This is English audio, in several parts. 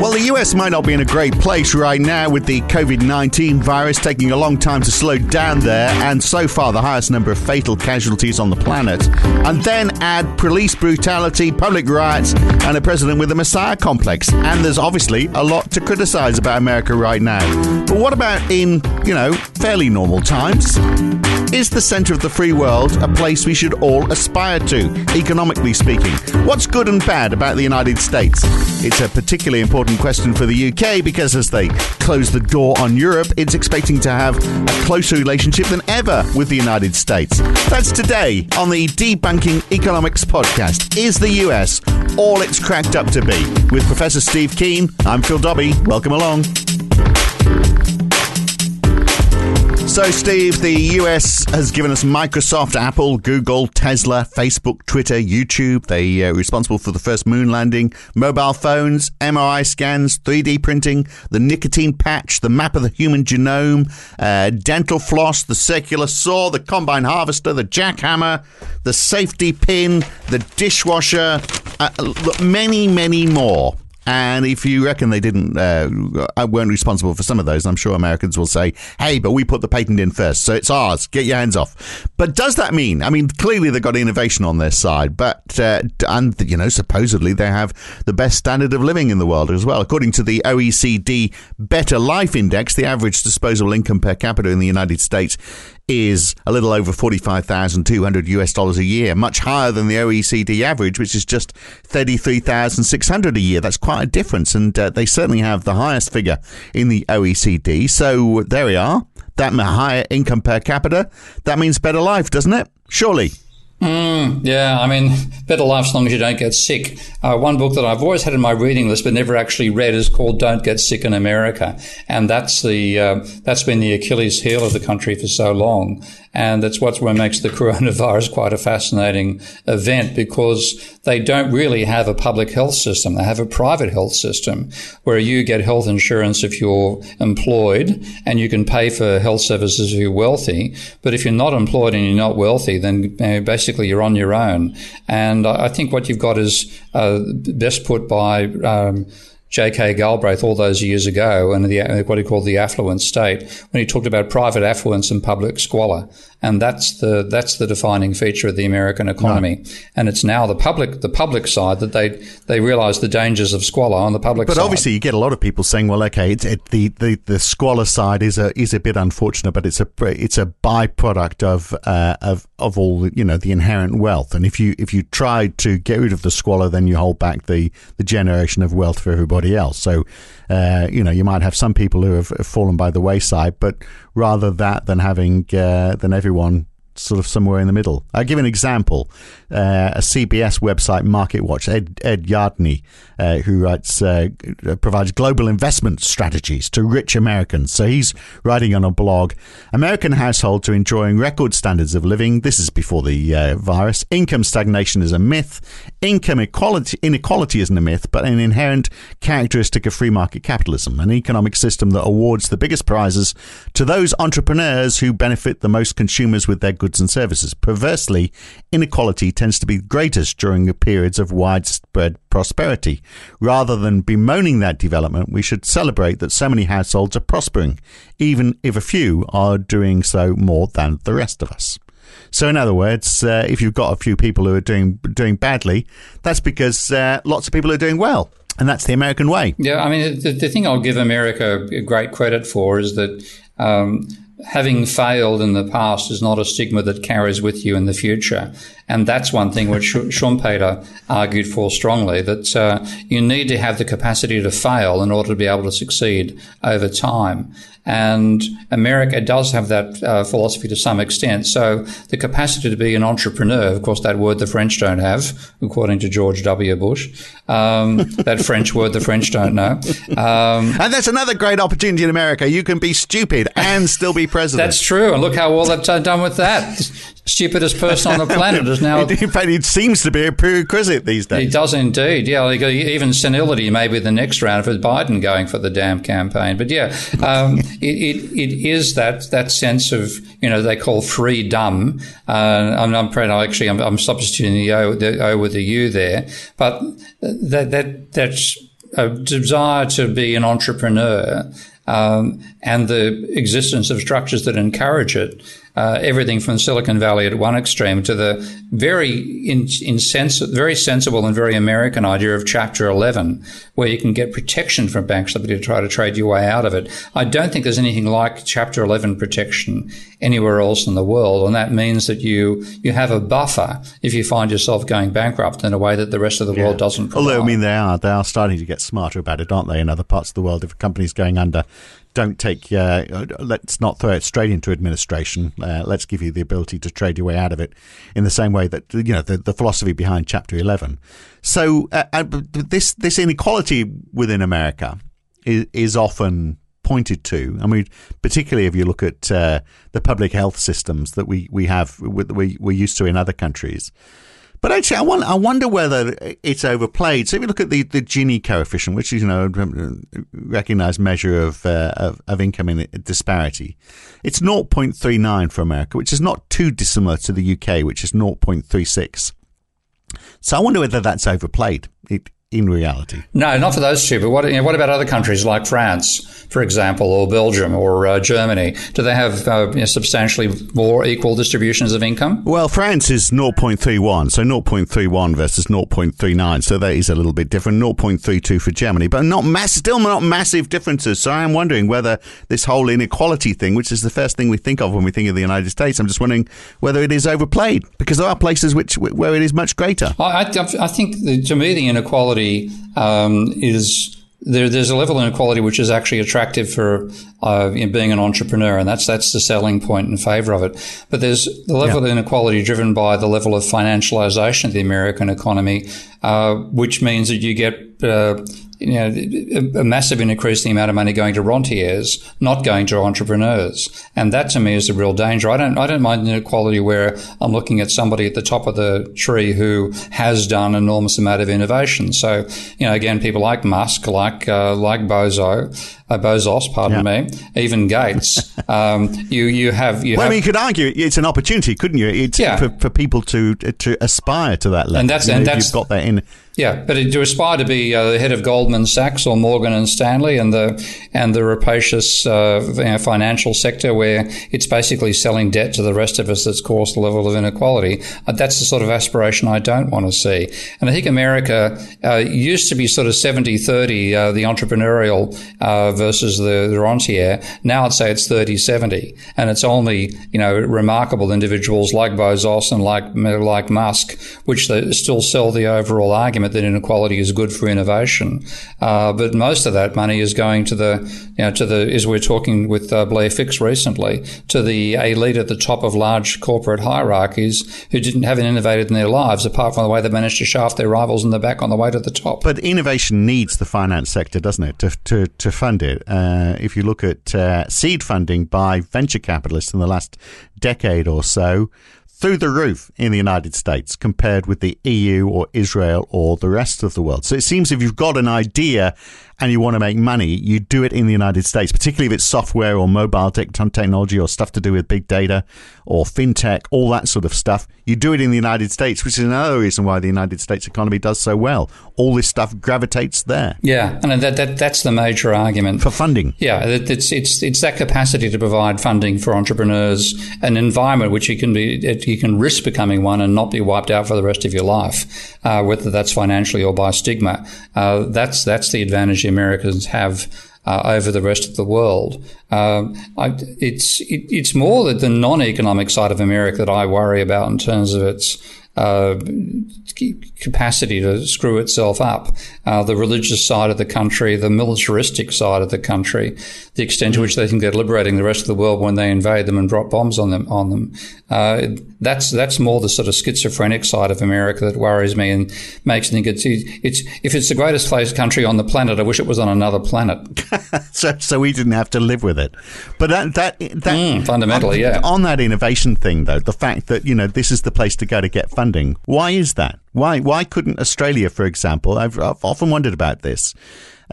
Well, the US might not be in a great place right now with the COVID 19 virus taking a long time to slow down there, and so far the highest number of fatal casualties on the planet. And then add police brutality, public riots, and a president with a messiah complex. And there's obviously a lot to criticize about America right now. But what about in, you know, fairly normal times? Is the center of the free world a place we should all aspire to, economically speaking? What's good and bad about the United States? It's a particularly important question for the UK because as they close the door on Europe, it's expecting to have a closer relationship than ever with the United States. That's today on the Debunking Economics podcast. Is the US all it's cracked up to be? With Professor Steve Keen, I'm Phil Dobbie. Welcome along. So, Steve, the US has given us Microsoft, Apple, Google, Tesla, Facebook, Twitter, YouTube. They are uh, responsible for the first moon landing, mobile phones, MRI scans, 3D printing, the nicotine patch, the map of the human genome, uh, dental floss, the circular saw, the combine harvester, the jackhammer, the safety pin, the dishwasher, uh, many, many more. And if you reckon they didn't, uh, weren't responsible for some of those, I'm sure Americans will say, hey, but we put the patent in first, so it's ours. Get your hands off. But does that mean, I mean, clearly they've got innovation on their side, but, uh, and, you know, supposedly they have the best standard of living in the world as well. According to the OECD Better Life Index, the average disposable income per capita in the United States is a little over 45,200 US dollars a year, much higher than the OECD average, which is just 33,600 a year. That's quite a difference, and uh, they certainly have the highest figure in the OECD. So there we are. That higher income per capita, that means better life, doesn't it? Surely. Mm, yeah, I mean, better life as long as you don't get sick. Uh, one book that I've always had in my reading list but never actually read is called "Don't Get Sick in America," and that's the uh, that's been the Achilles heel of the country for so long. And that's what's what makes the coronavirus quite a fascinating event because they don't really have a public health system. They have a private health system where you get health insurance if you're employed and you can pay for health services if you're wealthy. But if you're not employed and you're not wealthy, then basically you're on your own. And I think what you've got is uh, best put by um, J.K. Galbraith all those years ago and the, what he called the affluent state when he talked about private affluence and public squalor and that's the that's the defining feature of the American economy. Right. And it's now the public the public side that they they realise the dangers of squalor on the public. But side. obviously, you get a lot of people saying, "Well, okay, it's, it, the, the the squalor side is a is a bit unfortunate, but it's a it's a byproduct of uh, of of all you know the inherent wealth. And if you if you try to get rid of the squalor, then you hold back the the generation of wealth for everybody else. So uh, you know, you might have some people who have, have, fallen by the wayside, but rather that than having uh, than everyone sort of somewhere in the middle. I'll give an example. Uh, a CBS website, MarketWatch, Ed, Ed Yardeni, uh, who writes, uh, provides global investment strategies to rich Americans. So he's writing on a blog, American households are enjoying record standards of living. This is before the uh, virus. Income stagnation is a myth. Income equality, inequality isn't a myth, but an inherent characteristic of free market capitalism, an economic system that awards the biggest prizes to those entrepreneurs who benefit the most consumers with their goods and services. Perversely, inequality tends to be greatest during periods of widespread prosperity. Rather than bemoaning that development, we should celebrate that so many households are prospering, even if a few are doing so more than the rest of us. So, in other words, uh, if you've got a few people who are doing doing badly, that's because uh, lots of people are doing well. And that's the American way. Yeah, I mean, the, the thing I'll give America great credit for is that um, having failed in the past is not a stigma that carries with you in the future. And that's one thing which Schumpeter argued for strongly that uh, you need to have the capacity to fail in order to be able to succeed over time. And America does have that uh, philosophy to some extent. So the capacity to be an entrepreneur, of course, that word the French don't have, according to George W. Bush, um, that French word the French don't know. Um, and that's another great opportunity in America. You can be stupid and still be president. That's true. And look how well they've done with that. Stupidest person on the planet is now. In fact, it seems to be a prerequisite these days. It does indeed. Yeah, even senility may be the next round for Biden going for the damn campaign. But yeah, um, it, it, it is that that sense of you know they call free dumb. Uh, I'm, I'm. Actually, I'm, I'm substituting the O, the o with the U there, but that that that's a desire to be an entrepreneur um, and the existence of structures that encourage it uh, everything from Silicon Valley at one extreme to the very in, very sensible and very American idea of Chapter 11, where you can get protection from bank to try to trade your way out of it. I don't think there's anything like Chapter 11 protection anywhere else in the world, and that means that you you have a buffer if you find yourself going bankrupt in a way that the rest of the yeah. world doesn't. Provide. Although I mean, they are they are starting to get smarter about it, aren't they? In other parts of the world, if a company's going under, don't take, uh, let's not throw it straight into administration. Uh, let's give you the ability to trade your way out of it in the same way that, you know, the, the philosophy behind Chapter 11. So uh, uh this, this inequality within America is, is often pointed to. I mean, particularly if you look at uh, the public health systems that we, we have, we, we're used to in other countries. But actually, I, want, I wonder whether it's overplayed. So if you look at the, the Gini coefficient, which is you know a recognized measure of, uh, of, of income in disparity, it's 0.39 for America, which is not too dissimilar to the UK, which is 0.36. So I wonder whether that's overplayed. It, in reality. No, not for those two. But what, you know, what about other countries like France, for example, or Belgium or uh, Germany? Do they have uh, you know, substantially more equal distributions of income? Well, France is 0.31, so 0.31 versus 0.39. So that is a little bit different. 0.32 for Germany, but not mass, still not massive differences. So I'm wondering whether this whole inequality thing, which is the first thing we think of when we think of the United States, I'm just wondering whether it is overplayed because there are places which where it is much greater. I, I, I think the, to me the inequality inequality um, is there, there's a level of inequality which is actually attractive for uh, being an entrepreneur, and that's that's the selling point in favour of it. But there's the level yeah. of inequality driven by the level of financialisation of the American economy, uh, which means that you get uh, you know, a, massive increase in the amount of money going to rentiers, not going to entrepreneurs. And that to me is the real danger. I don't, I don't mind inequality where I'm looking at somebody at the top of the tree who has done an enormous amount of innovation. So, you know, again, people like Musk, like, uh, like Bozo, uh, Bezos, pardon yeah. me, even Gates. Um, you you have you. Well, have, I mean, you could argue it's an opportunity, couldn't you? It's yeah. for, for people to to aspire to that level. And that's you know, and that's you've got that in. Yeah, but to aspire to be uh, the head of Goldman Sachs or Morgan and Stanley and the and the rapacious uh, financial sector where it's basically selling debt to the rest of us that's caused the level of inequality. Uh, that's the sort of aspiration I don't want to see. And I think America uh, used to be sort of 70-30, uh, the entrepreneurial uh, versus the, the rentier. Now I'd say it's 30-70. And it's only, you know, remarkable individuals like Bezos and like, like Musk, which still sell the overall argument that inequality is good for innovation. Uh, but most of that money is going to the, you know, to the, as we're talking with uh, Blair Fix recently, to the elite at the top of large corporate hierarchies who didn't haven't innovated in their lives, apart from the way they managed to shaft their rivals in the back on the way to the top. But innovation needs the finance sector, doesn't it, to, to, to fund it? Uh, if you look at uh, seed funding by venture capitalists in the last decade or so, through the roof in the United States compared with the EU or Israel or the rest of the world. So it seems if you've got an idea and you want to make money, you do it in the United States, particularly if it's software or mobile tech- technology or stuff to do with big data or fintech, all that sort of stuff. You do it in the United States, which is another reason why the United States economy does so well. All this stuff gravitates there. Yeah, and that, that that's the major argument for funding. Yeah, it's it's it's that capacity to provide funding for entrepreneurs, an environment which you can be you can risk becoming one and not be wiped out for the rest of your life, uh, whether that's financially or by stigma. Uh, that's that's the advantage Americans have uh, over the rest of the world. Um, I, it's it, it's more the non-economic side of America that I worry about in terms of its uh, capacity to screw itself up, uh, the religious side of the country, the militaristic side of the country, the extent to which they think they're liberating the rest of the world when they invade them and drop bombs on them. On them, uh, that's that's more the sort of schizophrenic side of America that worries me and makes me think it's it's if it's the greatest place country on the planet, I wish it was on another planet. so so we didn't have to live with it. But that that, that mm, fundamentally, on, yeah. On that innovation thing, though, the fact that you know this is the place to go to get funding. Why is that? Why why couldn't Australia, for example? I've, I've often wondered about this.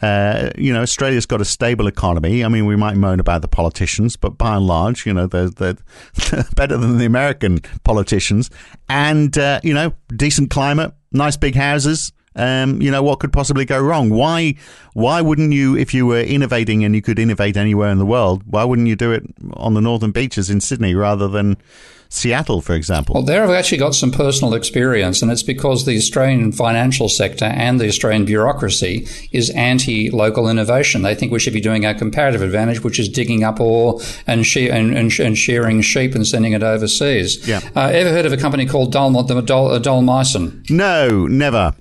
Uh, you know, Australia's got a stable economy. I mean, we might moan about the politicians, but by and large, you know, they're, they're better than the American politicians. And, uh, you know, decent climate, nice big houses. Um, you know, what could possibly go wrong? Why, why wouldn't you, if you were innovating and you could innovate anywhere in the world, why wouldn't you do it on the northern beaches in Sydney rather than Seattle, for example? Well, there I've actually got some personal experience, and it's because the Australian financial sector and the Australian bureaucracy is anti local innovation. They think we should be doing our comparative advantage, which is digging up ore and, she- and, and, and shearing sheep and sending it overseas. Yeah. Uh, ever heard of a company called Dol- Dol- Dulmison? No, never.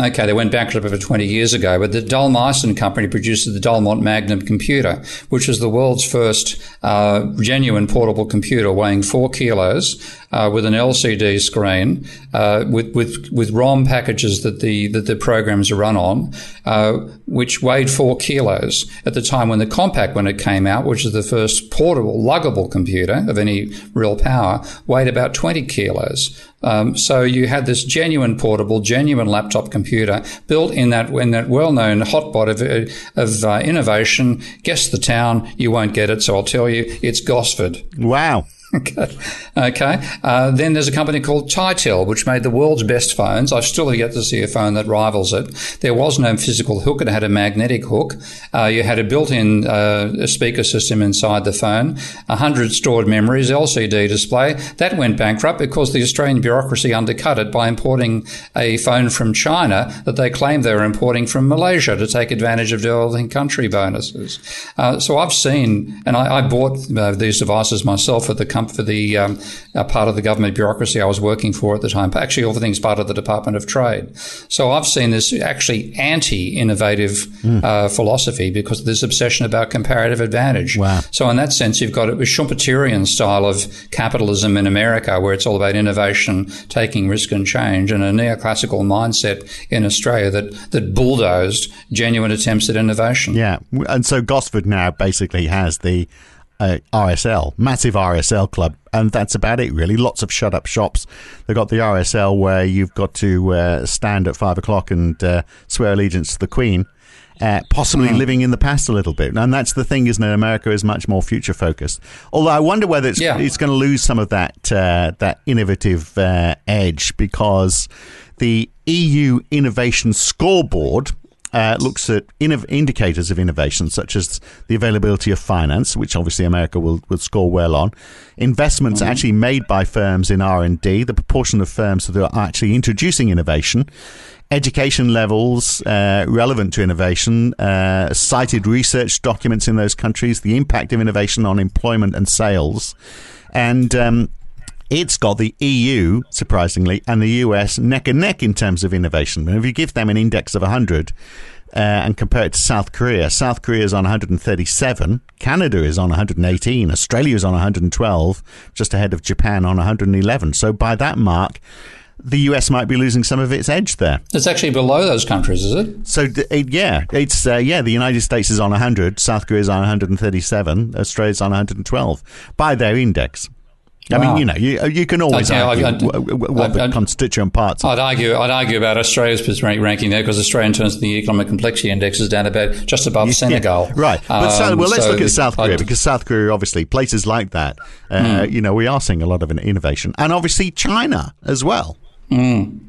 Okay, they went bankrupt over 20 years ago, but the Dulmison company produced the Dulmont Magnum computer, which was the world's first uh, genuine portable computer weighing four kilos uh, with an LCD screen, uh, with, with, with ROM packages that the, that the programs run on, uh, which weighed four kilos at the time when the Compaq, when it came out, which is the first portable, luggable computer of any real power, weighed about 20 kilos. Um, so you had this genuine portable, genuine laptop computer built in that in that well-known hotspot of, of uh, innovation. Guess the town, you won't get it, so I'll tell you, it's Gosford. Wow. Okay. Okay. Uh, then there's a company called Titel, which made the world's best phones. I've still yet to see a phone that rivals it. There was no physical hook. It had a magnetic hook. Uh, you had a built-in uh, speaker system inside the phone, 100 stored memories, LCD display. That went bankrupt because the Australian bureaucracy undercut it by importing a phone from China that they claimed they were importing from Malaysia to take advantage of developing country bonuses. Uh, so I've seen, and I, I bought uh, these devices myself at the company for the um, uh, part of the government bureaucracy I was working for at the time. Actually, all the things part of the Department of Trade. So I've seen this actually anti-innovative mm. uh, philosophy because of this obsession about comparative advantage. Wow. So in that sense, you've got it a Schumpeterian style of capitalism in America, where it's all about innovation, taking risk and change, and a neoclassical mindset in Australia that that bulldozed genuine attempts at innovation. Yeah, and so Gosford now basically has the uh, RSL, massive RSL club, and that's about it really. Lots of shut up shops. They've got the RSL where you've got to uh, stand at five o'clock and uh, swear allegiance to the Queen. Uh, possibly mm. living in the past a little bit, and that's the thing, isn't it? America is much more future focused. Although I wonder whether it's yeah. it's going to lose some of that uh, that innovative uh, edge because the EU Innovation Scoreboard uh, looks at indicators of innovation, such as the availability of finance, which obviously America will, will score well on, investments mm-hmm. actually made by firms in R and D, the proportion of firms that are actually introducing innovation, education levels uh, relevant to innovation, uh, cited research documents in those countries, the impact of innovation on employment and sales, and um, it's got the EU, surprisingly, and the US neck and neck in terms of innovation. And if you give them an index of 100 uh, and compare it to South Korea, South Korea is on 137, Canada is on 118, Australia is on 112, just ahead of Japan on 111. So by that mark, the US might be losing some of its edge there. It's actually below those countries, is it? So yeah, it's uh, yeah. The United States is on 100, South Korea is on 137, Australia's on 112 by their index. I wow. mean, you know, you, you can always argue I'd, I'd, what the I'd, constituent parts. I'd argue. I'd argue about Australia's ranking there because Australia, in terms of the economic complexity index, is down about just above yeah, Senegal. Yeah, right. But um, well, let's so look at South Korea because South Korea, obviously, places like that, uh, mm. you know, we are seeing a lot of innovation, and obviously China as well. Mm.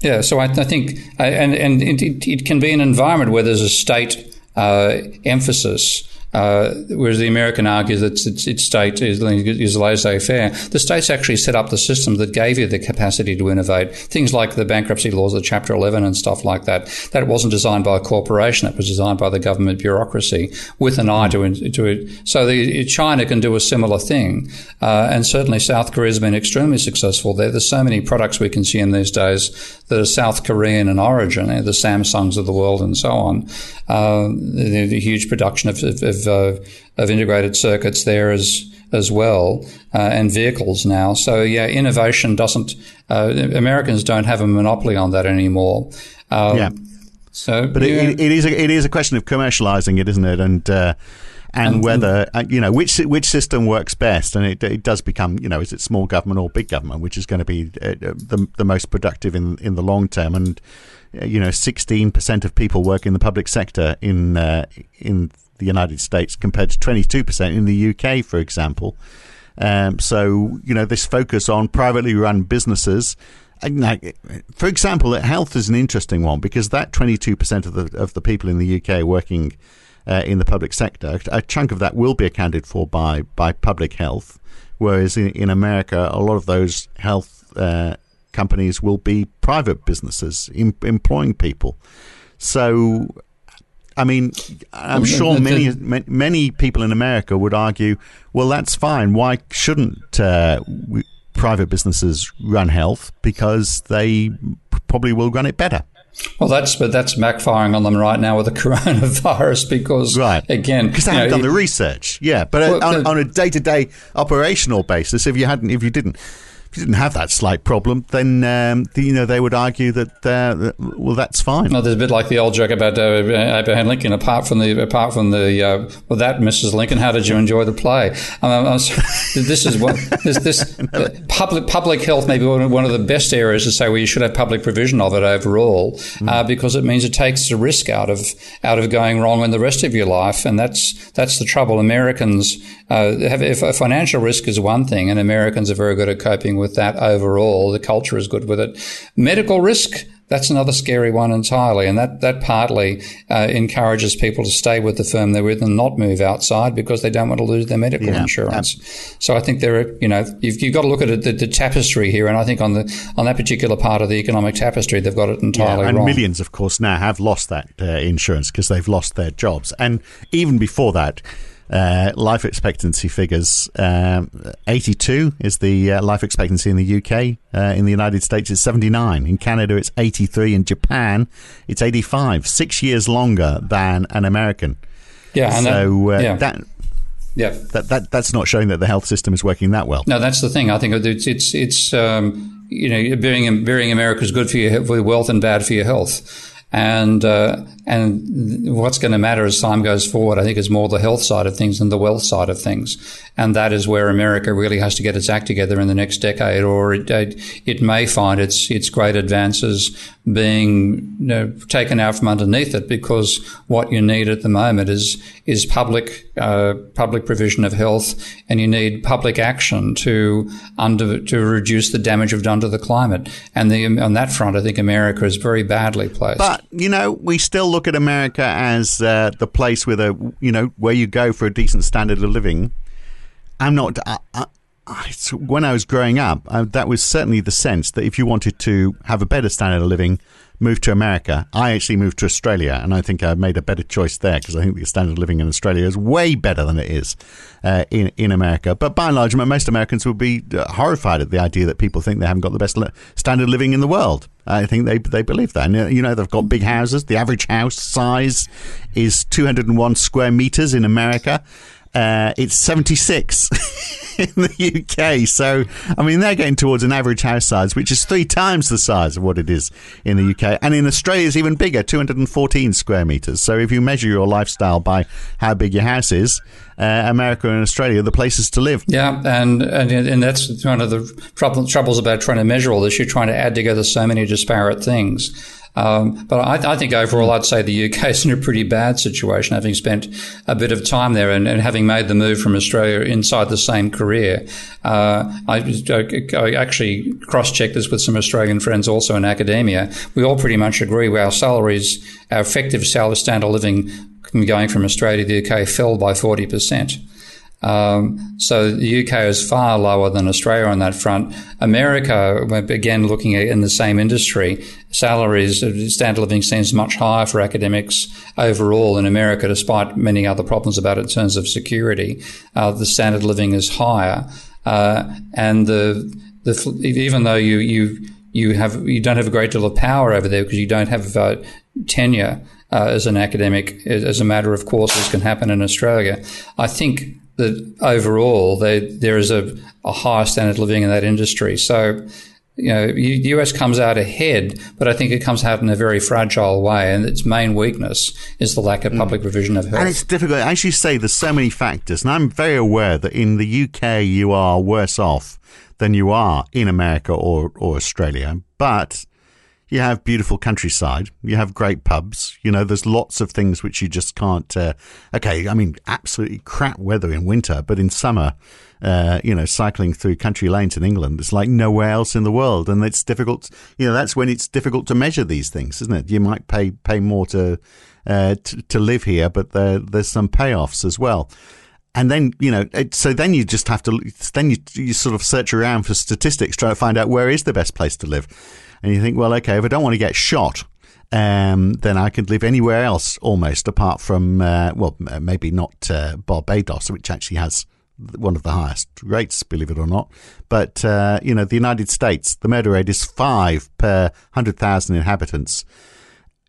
Yeah. So I, I think, and and it, it, can be an environment where there's a state uh, emphasis uh, whereas the American argues that its, its state is, is laissez-faire. The states actually set up the system that gave you the capacity to innovate. Things like the bankruptcy laws of Chapter 11 and stuff like that. That wasn't designed by a corporation. That was designed by the government bureaucracy with an eye to, to it. So the, China can do a similar thing. Uh, and certainly South Korea has been extremely successful there. There's so many products we consume these days that are South Korean in origin, the Samsungs of the world and so on. Uh, the, the, huge production of, of, of, uh, of, integrated circuits there as as well, uh, and vehicles now. So yeah, innovation doesn't. Uh, Americans don't have a monopoly on that anymore. Um, yeah. So, but yeah. It, it is a, it is a question of commercializing it, isn't it? And uh, and, and whether uh, you know which which system works best, and it, it does become you know is it small government or big government, which is going to be uh, the the most productive in in the long term, and you know, 16% of people work in the public sector in uh, in the United States compared to 22% in the UK, for example. Um, so, you know, this focus on privately run businesses. Uh, for example, health is an interesting one because that 22% of the of the people in the UK working uh, in the public sector, a chunk of that will be accounted for by by public health, whereas in, in America, a lot of those health uh, companies will be private businesses em- employing people. So, I mean, I'm sure many many people in America would argue, well, that's fine. Why shouldn't uh, we, private businesses run health? Because they probably will run it better. Well, that's but that's backfiring on them right now with the coronavirus because right again because they haven't know, done the research. Yeah, but well, on, on, a day to day operational basis, if you hadn't, if you didn't if you didn't have that slight problem, then um, you know they would argue that, uh, well, that's fine. No, there's a bit like the old joke about uh, Abraham Lincoln. Apart from the apart from the uh, well, that Mrs. Lincoln, how did you enjoy the play? Um, was, this is what this, this uh, public public health may be one of the best areas to say where you should have public provision of it overall, mm. because it means it takes the risk out of out of going wrong in the rest of your life, and that's that's the trouble. Americans uh, have if a financial risk is one thing, and Americans are very good at coping with with that overall. The culture is good with it. Medical risk, that's another scary one entirely. And that, that partly uh, encourages people to stay with the firm they're with and not move outside because they don't want to lose their medical yeah, insurance. So I think there are, you know, you've, you've got to look at it, the, the, tapestry here. And I think on the on that particular part of the economic tapestry, they've got it entirely yeah, and wrong. millions, of course, now have lost that uh, insurance because they've lost their jobs. And even before that, uh, life expectancy figures. Um, 82 is the uh, life expectancy in the UK. Uh, in the United States, it's 79. In Canada, it's 83. In Japan, it's 85. Six years longer than an American. Yeah, so uh, yeah. that. Yeah, that, that that's not showing that the health system is working that well. No, that's the thing. I think it's it's it's um, you know being being America is good for your for your wealth and bad for your health. And uh, and what's going to matter as time goes forward, I think, is more the health side of things than the wealth side of things. And that is where America really has to get its act together in the next decade, or it, it may find its its great advances being you know, taken out from underneath it because what you need at the moment is is public uh, public provision of health, and you need public action to under to reduce the damage we've done to the climate. And the, on that front, I think America is very badly placed. But you know, we still look at America as uh, the place with a you know where you go for a decent standard of living. I'm not. I, I, when I was growing up, uh, that was certainly the sense that if you wanted to have a better standard of living, move to America. I actually moved to Australia, and I think I made a better choice there because I think the standard of living in Australia is way better than it is uh, in in America. But by and large, most Americans will be uh, horrified at the idea that people think they haven't got the best standard of living in the world. I think they they believe that. And, uh, you know, they've got big houses. The average house size is 201 square meters in America. Uh, it's 76 in the UK. So, I mean, they're getting towards an average house size, which is three times the size of what it is in the UK. And in Australia, it's even bigger, 214 square meters. So, if you measure your lifestyle by how big your house is, uh, America and Australia are the places to live. Yeah, and, and and that's one of the trouble, troubles about trying to measure all this. You're trying to add together so many disparate things. Um, but I, I, think overall, I'd say the UK is in a pretty bad situation, having spent a bit of time there and, and having made the move from Australia inside the same career. Uh, I, I, actually cross-checked this with some Australian friends also in academia. We all pretty much agree our salaries, our effective salary standard of living going from Australia to the UK fell by 40%. Um, so the UK is far lower than Australia on that front. America, again, looking at in the same industry, salaries, standard living seems much higher for academics overall in America, despite many other problems about it in terms of security. Uh, the standard living is higher, uh, and the, the even though you you you have you don't have a great deal of power over there because you don't have uh, tenure uh, as an academic as a matter of course as can happen in Australia. I think that overall they, there is a, a higher standard of living in that industry. So, you know, the US comes out ahead, but I think it comes out in a very fragile way, and its main weakness is the lack of mm. public provision of health. And it's difficult, as you say. There's so many factors, and I'm very aware that in the UK you are worse off than you are in America or or Australia, but you have beautiful countryside, you have great pubs, you know, there's lots of things which you just can't. Uh, okay, I mean, absolutely crap weather in winter, but in summer, uh, you know, cycling through country lanes in England, it's like nowhere else in the world, and it's difficult. You know, that's when it's difficult to measure these things, isn't it? You might pay pay more to uh, to, to live here, but there, there's some payoffs as well and then you know so then you just have to then you, you sort of search around for statistics trying to find out where is the best place to live and you think, well, okay, if I don't want to get shot, um, then I could live anywhere else almost apart from, uh, well, maybe not uh, Barbados, which actually has one of the highest rates, believe it or not. But, uh, you know, the United States, the murder rate is five per 100,000 inhabitants.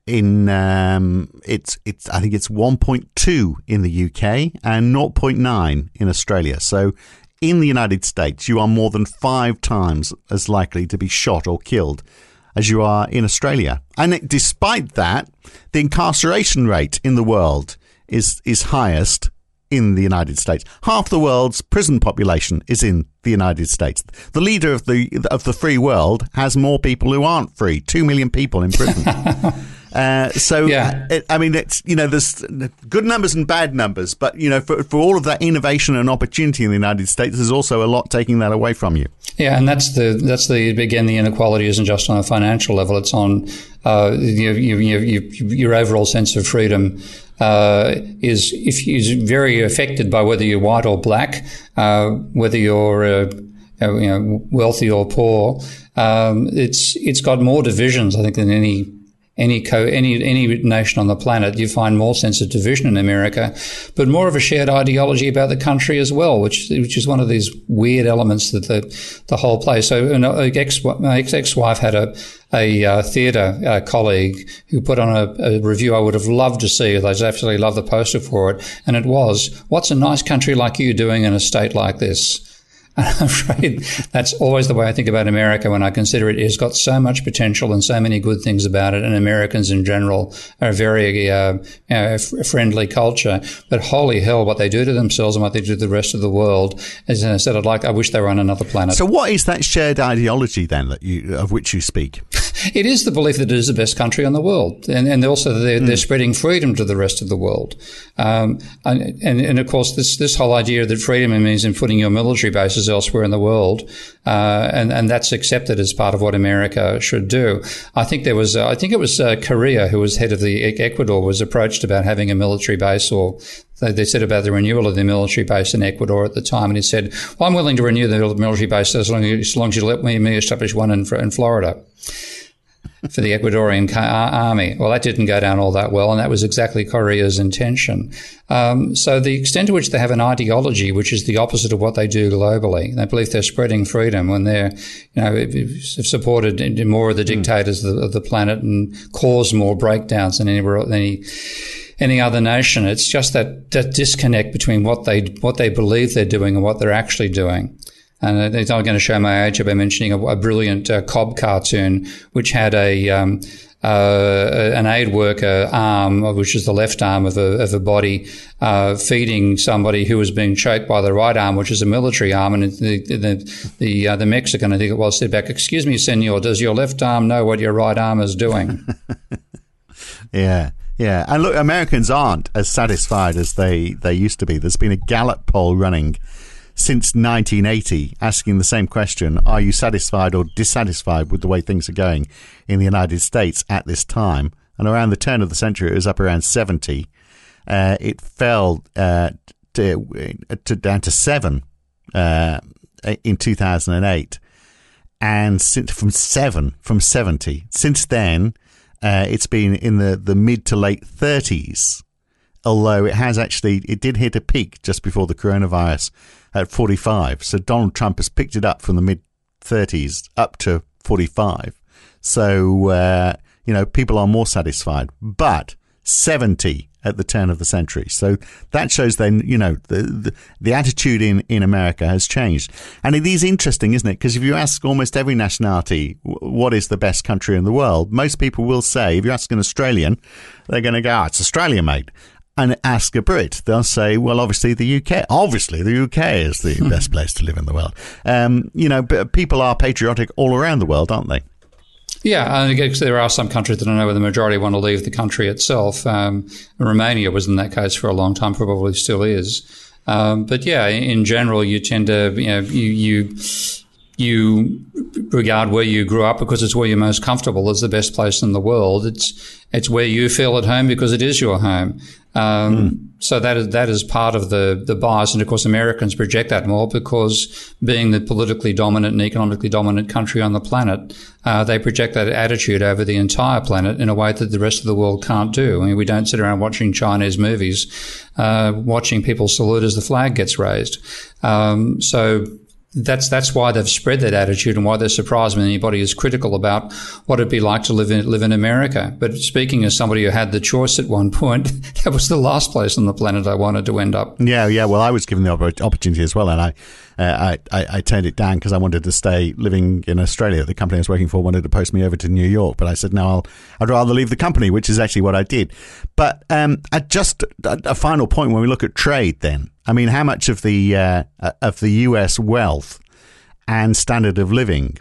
In um, it's it's I think it's 1.2 in the UK and 0.9 in Australia. So in the United States, you are more than five times as likely to be shot or killed as you are in Australia. And despite that, the incarceration rate in the world is, is highest in the United States. Half the world's prison population is in the United States. The leader of the of the free world has more people who aren't free. Two million people in prison. Uh, so, yeah. It, I mean, it's you know, there's good numbers and bad numbers, but you know, for for all of that innovation and opportunity in the United States, there's also a lot taking that away from you. Yeah, and that's the that's the again, the inequality isn't just on a financial level; it's on uh, you, you, you, your overall sense of freedom. Uh, is if is very affected by whether you're white or black, uh, whether you're uh, you know wealthy or poor. Um, it's it's got more divisions, I think, than any any co- any any nation on the planet, you find more sense of division in America, but more of a shared ideology about the country as well, which which is one of these weird elements that the the whole play. So, an ex my ex wife had a a uh, theatre uh, colleague who put on a, a, review I would have loved to see. I absolutely love the poster for it, and it was, "What's a nice country like you doing in a state like this?" I'm afraid that's always the way I think about America when I consider it. It's got so much potential and so many good things about it, and Americans in general are a very uh, know, friendly culture. But holy hell, what they do to themselves and what they do to the rest of the world, is, as I said, I'd like, I wish they were on another planet. So, what is that shared ideology then that you of which you speak? It is the belief that it is the best country in the world, and, and also they're, mm. they're, spreading freedom to the rest of the world. Um, and, and, and, of course, this this whole idea that freedom means in putting your military bases elsewhere in the world, uh, and and that's accepted as part of what America should do. I think there was, uh, I think it was uh, Correa who was head of the Ecuador was approached about having a military base or they, said about the renewal of the military base in Ecuador at the time, and he said, "Well, I'm willing to renew the military base as long as, as, long as you let me, me establish one in, in Florida." For the Ecuadorian army. Well, that didn't go down all that well, and that was exactly Correa's intention. Um, so, the extent to which they have an ideology, which is the opposite of what they do globally, they believe they're spreading freedom when they're, you know, have supported more of the hmm. dictators mm. of, the, of, the, planet and cause more breakdowns than anywhere, any any other nation. It's just that, that disconnect between what they what they believe they're doing and what they're actually doing. And I'm going to show my age by mentioning a, a brilliant uh, Cobb cartoon, which had a um, uh, an aid worker arm, which is the left arm of a, of a body, uh, feeding somebody who was being choked by the right arm, which is a military arm. And the the the, uh, the Mexican, I think it was, said back, "Excuse me, Senor, does your left arm know what your right arm is doing?" yeah. Yeah, and look, Americans aren't as satisfied as they, they used to be. There's been a Gallup poll running since 1980 asking the same question Are you satisfied or dissatisfied with the way things are going in the United States at this time? And around the turn of the century, it was up around 70. uh, it fell uh, to, to, down to seven uh, in 2008, and since from seven from 70 since then, uh, it's been in the, the mid to late 30s. Although it has actually, it did hit a peak just before the coronavirus at 45. So Donald Trump has picked it up from the mid 30s up to 45. So, uh, you know, people are more satisfied. But 70 at the turn of the century. So that shows then, you know, the, the, the, attitude in, in America has changed. And it is interesting, isn't it? Because if you ask almost every nationality what is the best country in the world, most people will say, if you ask an Australian, they're going to go, oh, it's Australia, mate. And ask a Brit, they'll say, well, obviously the UK. Obviously the UK is the best place to live in the world. Um, you know, but people are patriotic all around the world, aren't they? Yeah, and again, there are some countries that I know where the majority want to leave the country itself. Um, Romania was in that case for a long time, probably still is. Um, but yeah, in general, you tend to, you know, you, you, you regard where you grew up because it's where you're most comfortable as the best place in the world. It's, it's where you feel at home because it is your home. Um, mm. So that is that is part of the the bias, and of course Americans project that more because being the politically dominant and economically dominant country on the planet, uh, they project that attitude over the entire planet in a way that the rest of the world can't do. I mean, we don't sit around watching Chinese movies, uh, watching people salute as the flag gets raised. Um, so that's that's why they've spread that attitude and why they're surprised when anybody is critical about what it'd be like to live in live in America. But speaking as somebody who had the choice at one point, that was the last place on the planet I wanted to end up. Yeah, yeah. Well, I was given the opportunity as well, and I uh, I, I, I, turned it down because I wanted to stay living in Australia. The company I was working for wanted to post me over to New York, but I said no, I'll I'd rather leave the company, which is actually what I did. But um, just a, a final point when we look at trade, then I mean, how much of the uh, of the U.S. wealth and standard of living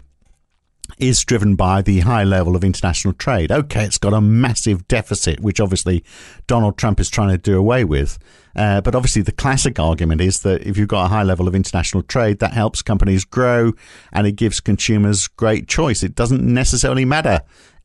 is driven by the high level of international trade? Okay, it's got a massive deficit, which obviously Donald Trump is trying to do away with. Uh, but obviously, the classic argument is that if you've got a high level of international trade, that helps companies grow and it gives consumers great choice. It doesn't necessarily matter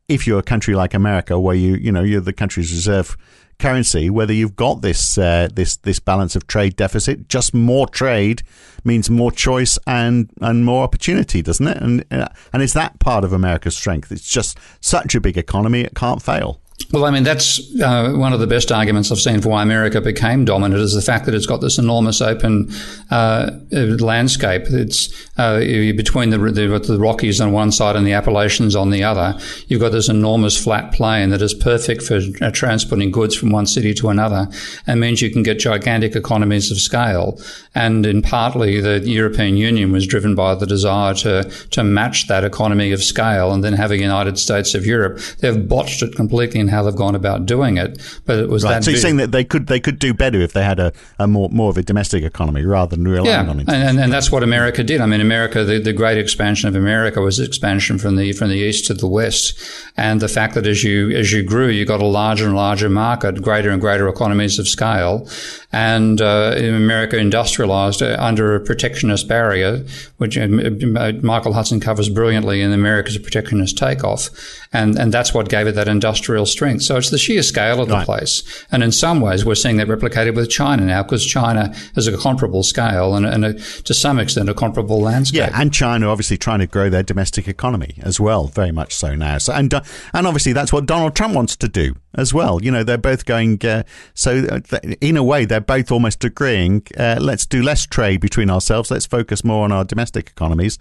if you're a country like America, where you you know you're the country's reserve currency, whether you've got this uh, this this balance of trade deficit, just more trade means more choice and and more opportunity, doesn't it? And uh, and is that part of America's strength? It's just such a big economy; it can't fail. Well, I mean, that's uh, one of the best arguments I've seen for why America became dominant is the fact that it's got this enormous open uh, landscape. It's uh, between the, the, the, Rockies on one side and the Appalachians on the other. You've got this enormous flat plain that is perfect for uh, transporting goods from one city to another and means you can get gigantic economies of scale. And in partly, the European Union was driven by the desire to, to match that economy of scale and then have a United States of Europe. They've botched it completely in how they've gone about doing it. But it was right. that. So you're saying that they could they could do better if they had a, a more more of a domestic economy rather than relying yeah. on it. And, and, and that's what America did. I mean, America, the, the great expansion of America was expansion from the from the east to the west, and the fact that as you as you grew, you got a larger and larger market, greater and greater economies of scale, and uh, America industrialized uh, under a protectionist barrier, which uh, Michael Hudson covers brilliantly in America's Protectionist Takeoff, and and that's what gave it that industrial strength. So it's the sheer scale of the right. place. And in some ways, we're seeing that replicated with China now because China has a comparable scale and, and a, to some extent a comparable landscape. Yeah, and China obviously trying to grow their domestic economy as well, very much so now. So and uh, and obviously that's what Donald Trump wants to do as well. You know, they're both going. Uh, so in a way, they're both almost agreeing. Uh, let's do less trade between ourselves. Let's focus more on our domestic economies.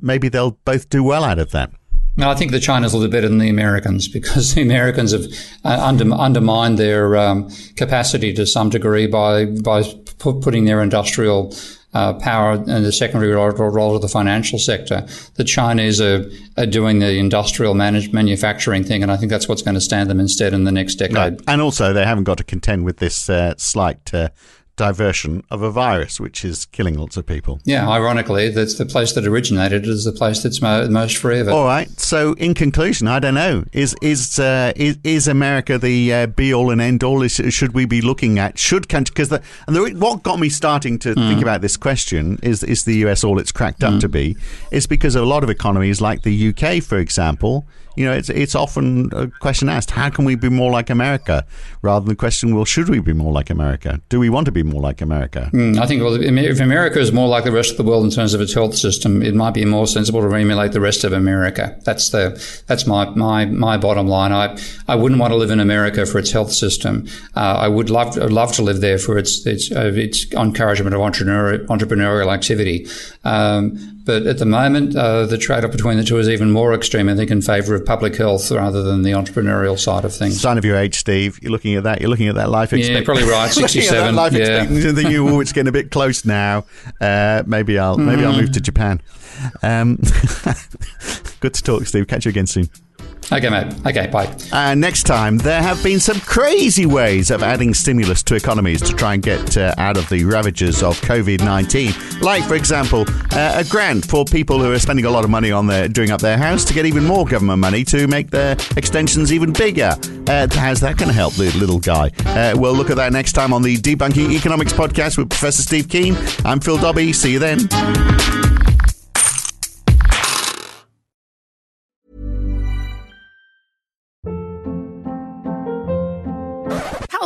Maybe they'll both do well out of that. No, I think the China's a little better than the Americans because the Americans have uh, under, undermined their um, capacity to some degree by by putting their industrial uh, power and the secondary role, role of the financial sector. The Chinese are, are doing the industrial managed manufacturing thing, and I think that's what's going to stand them instead in the next decade. Right. And also, they haven't got to contend with this uh, slight uh, diversion of a virus, which is killing lots of people. Yeah, ironically, that's the place that originated is the place that's mo- most free of it. All right. So, in conclusion, I don't know. Is is uh, is, is, America the uh, be all and end all? Is, should we be looking at should country because the and the, what got me starting to mm. think about this question is is the US all it's cracked up mm. to be is because a lot of economies like the UK, for example You know, it's it's often a question asked: How can we be more like America? Rather than the question, well, should we be more like America? Do we want to be more like America? Mm, I think well, if America is more like the rest of the world in terms of its health system, it might be more sensible to emulate the rest of America. That's the that's my my my bottom line. I I wouldn't want to live in America for its health system. Uh, I would love love to live there for its its uh, its encouragement of entrepreneurial entrepreneurial activity. Um, but at the moment, uh, the trade off between the two is even more extreme, I think, in favour of public health rather than the entrepreneurial side of things. Sign of your age, Steve. You're looking at that. You're looking at that life expectancy. Yeah, probably right. 67. life yeah. expectancy. Thinking, oh, it's getting a bit close now. Uh, maybe I'll maybe I'll move to Japan. Um, good to talk, Steve. Catch you again soon. Okay, mate. Okay, bye. And next time, there have been some crazy ways of adding stimulus to economies to try and get uh, out of the ravages of COVID 19. Like, for example, uh, a grant for people who are spending a lot of money on their, doing up their house to get even more government money to make their extensions even bigger. Uh, how's that going to help the little guy? Uh, we'll look at that next time on the Debunking Economics podcast with Professor Steve Keen. I'm Phil Dobbie. See you then.